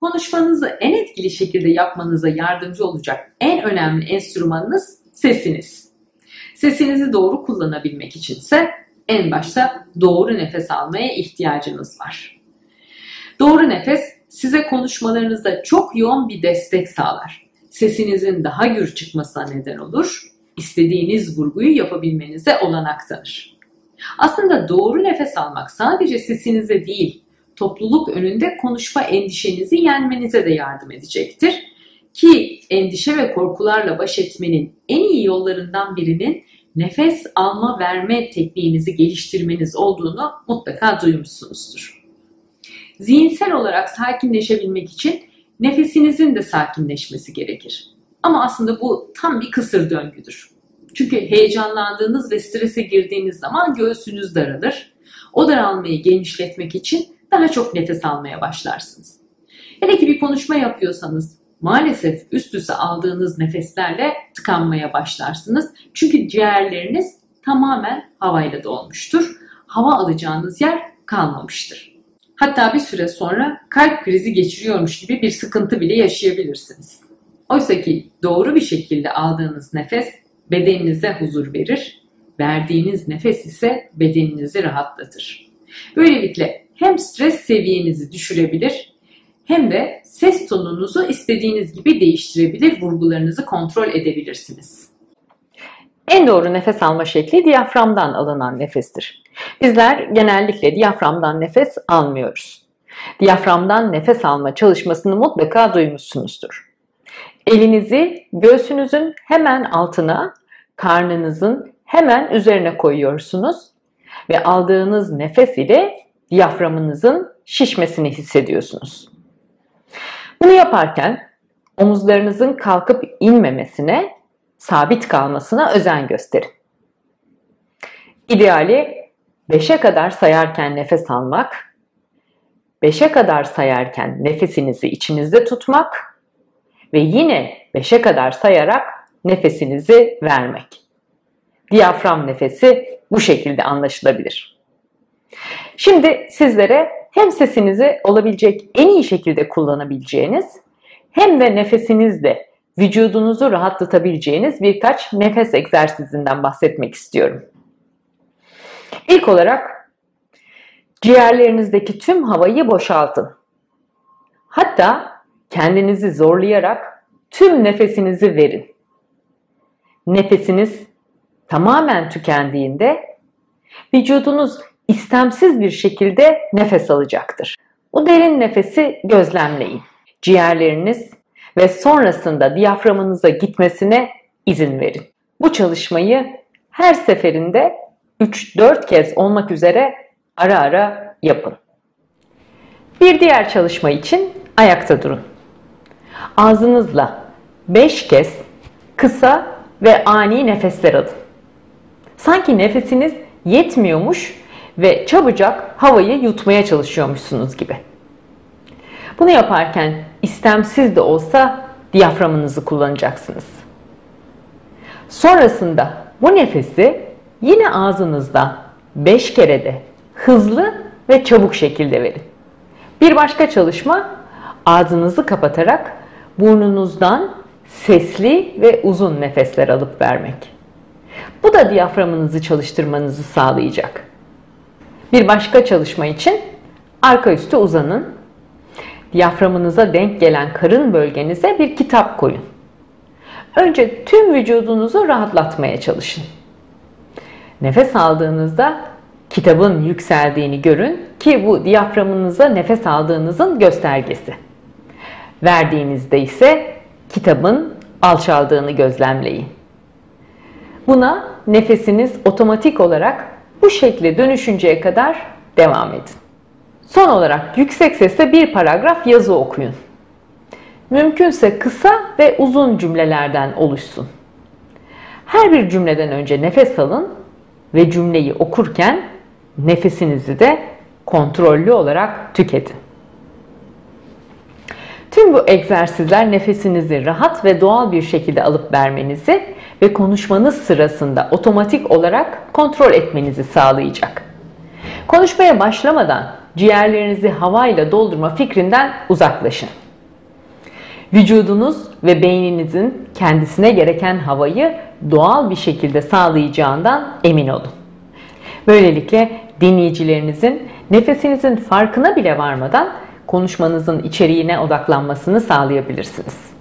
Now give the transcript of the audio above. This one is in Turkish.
Konuşmanızı en etkili şekilde yapmanıza yardımcı olacak en önemli enstrümanınız sesiniz. Sesinizi doğru kullanabilmek içinse en başta doğru nefes almaya ihtiyacınız var. Doğru nefes size konuşmalarınızda çok yoğun bir destek sağlar. Sesinizin daha gür çıkmasına neden olur, istediğiniz vurguyu yapabilmenize olanak tanır. Aslında doğru nefes almak sadece sesinize değil, topluluk önünde konuşma endişenizi yenmenize de yardım edecektir. Ki endişe ve korkularla baş etmenin en iyi yollarından birinin nefes alma verme tekniğinizi geliştirmeniz olduğunu mutlaka duymuşsunuzdur. Zihinsel olarak sakinleşebilmek için nefesinizin de sakinleşmesi gerekir. Ama aslında bu tam bir kısır döngüdür. Çünkü heyecanlandığınız ve strese girdiğiniz zaman göğsünüz daralır. O daralmayı genişletmek için daha çok nefes almaya başlarsınız. Hele ki bir konuşma yapıyorsanız maalesef üst üste aldığınız nefeslerle tıkanmaya başlarsınız. Çünkü ciğerleriniz tamamen havayla dolmuştur. Hava alacağınız yer kalmamıştır. Hatta bir süre sonra kalp krizi geçiriyormuş gibi bir sıkıntı bile yaşayabilirsiniz. Oysa ki doğru bir şekilde aldığınız nefes bedeninize huzur verir, verdiğiniz nefes ise bedeninizi rahatlatır. Böylelikle hem stres seviyenizi düşürebilir hem de ses tonunuzu istediğiniz gibi değiştirebilir, vurgularınızı kontrol edebilirsiniz. En doğru nefes alma şekli diyaframdan alınan nefestir. Bizler genellikle diyaframdan nefes almıyoruz. Diyaframdan nefes alma çalışmasını mutlaka duymuşsunuzdur. Elinizi göğsünüzün hemen altına, karnınızın hemen üzerine koyuyorsunuz ve aldığınız nefes ile diyaframınızın şişmesini hissediyorsunuz. Bunu yaparken omuzlarınızın kalkıp inmemesine, sabit kalmasına özen gösterin. İdeali 5'e kadar sayarken nefes almak, 5'e kadar sayarken nefesinizi içinizde tutmak ve yine 5'e kadar sayarak nefesinizi vermek. Diyafram nefesi bu şekilde anlaşılabilir. Şimdi sizlere hem sesinizi olabilecek en iyi şekilde kullanabileceğiniz hem de nefesinizle vücudunuzu rahatlatabileceğiniz birkaç nefes egzersizinden bahsetmek istiyorum. İlk olarak ciğerlerinizdeki tüm havayı boşaltın. Hatta kendinizi zorlayarak tüm nefesinizi verin. Nefesiniz tamamen tükendiğinde vücudunuz istemsiz bir şekilde nefes alacaktır. Bu derin nefesi gözlemleyin. Ciğerleriniz ve sonrasında diyaframınıza gitmesine izin verin. Bu çalışmayı her seferinde 3-4 kez olmak üzere ara ara yapın. Bir diğer çalışma için ayakta durun. Ağzınızla 5 kez kısa ve ani nefesler alın. Sanki nefesiniz yetmiyormuş ve çabucak havayı yutmaya çalışıyormuşsunuz gibi. Bunu yaparken istemsiz de olsa diyaframınızı kullanacaksınız. Sonrasında bu nefesi yine ağzınızdan 5 kere de hızlı ve çabuk şekilde verin. Bir başka çalışma ağzınızı kapatarak burnunuzdan sesli ve uzun nefesler alıp vermek. Bu da diyaframınızı çalıştırmanızı sağlayacak. Bir başka çalışma için arka üstü uzanın. Diyaframınıza denk gelen karın bölgenize bir kitap koyun. Önce tüm vücudunuzu rahatlatmaya çalışın. Nefes aldığınızda kitabın yükseldiğini görün ki bu diyaframınıza nefes aldığınızın göstergesi. Verdiğinizde ise kitabın alçaldığını gözlemleyin. Buna nefesiniz otomatik olarak bu şekle dönüşünceye kadar devam edin. Son olarak yüksek sesle bir paragraf yazı okuyun. Mümkünse kısa ve uzun cümlelerden oluşsun. Her bir cümleden önce nefes alın ve cümleyi okurken nefesinizi de kontrollü olarak tüketin. Tüm bu egzersizler nefesinizi rahat ve doğal bir şekilde alıp vermenizi ve konuşmanız sırasında otomatik olarak kontrol etmenizi sağlayacak. Konuşmaya başlamadan ciğerlerinizi havayla doldurma fikrinden uzaklaşın. vücudunuz ve beyninizin kendisine gereken havayı doğal bir şekilde sağlayacağından emin olun. Böylelikle dinleyicilerinizin nefesinizin farkına bile varmadan konuşmanızın içeriğine odaklanmasını sağlayabilirsiniz.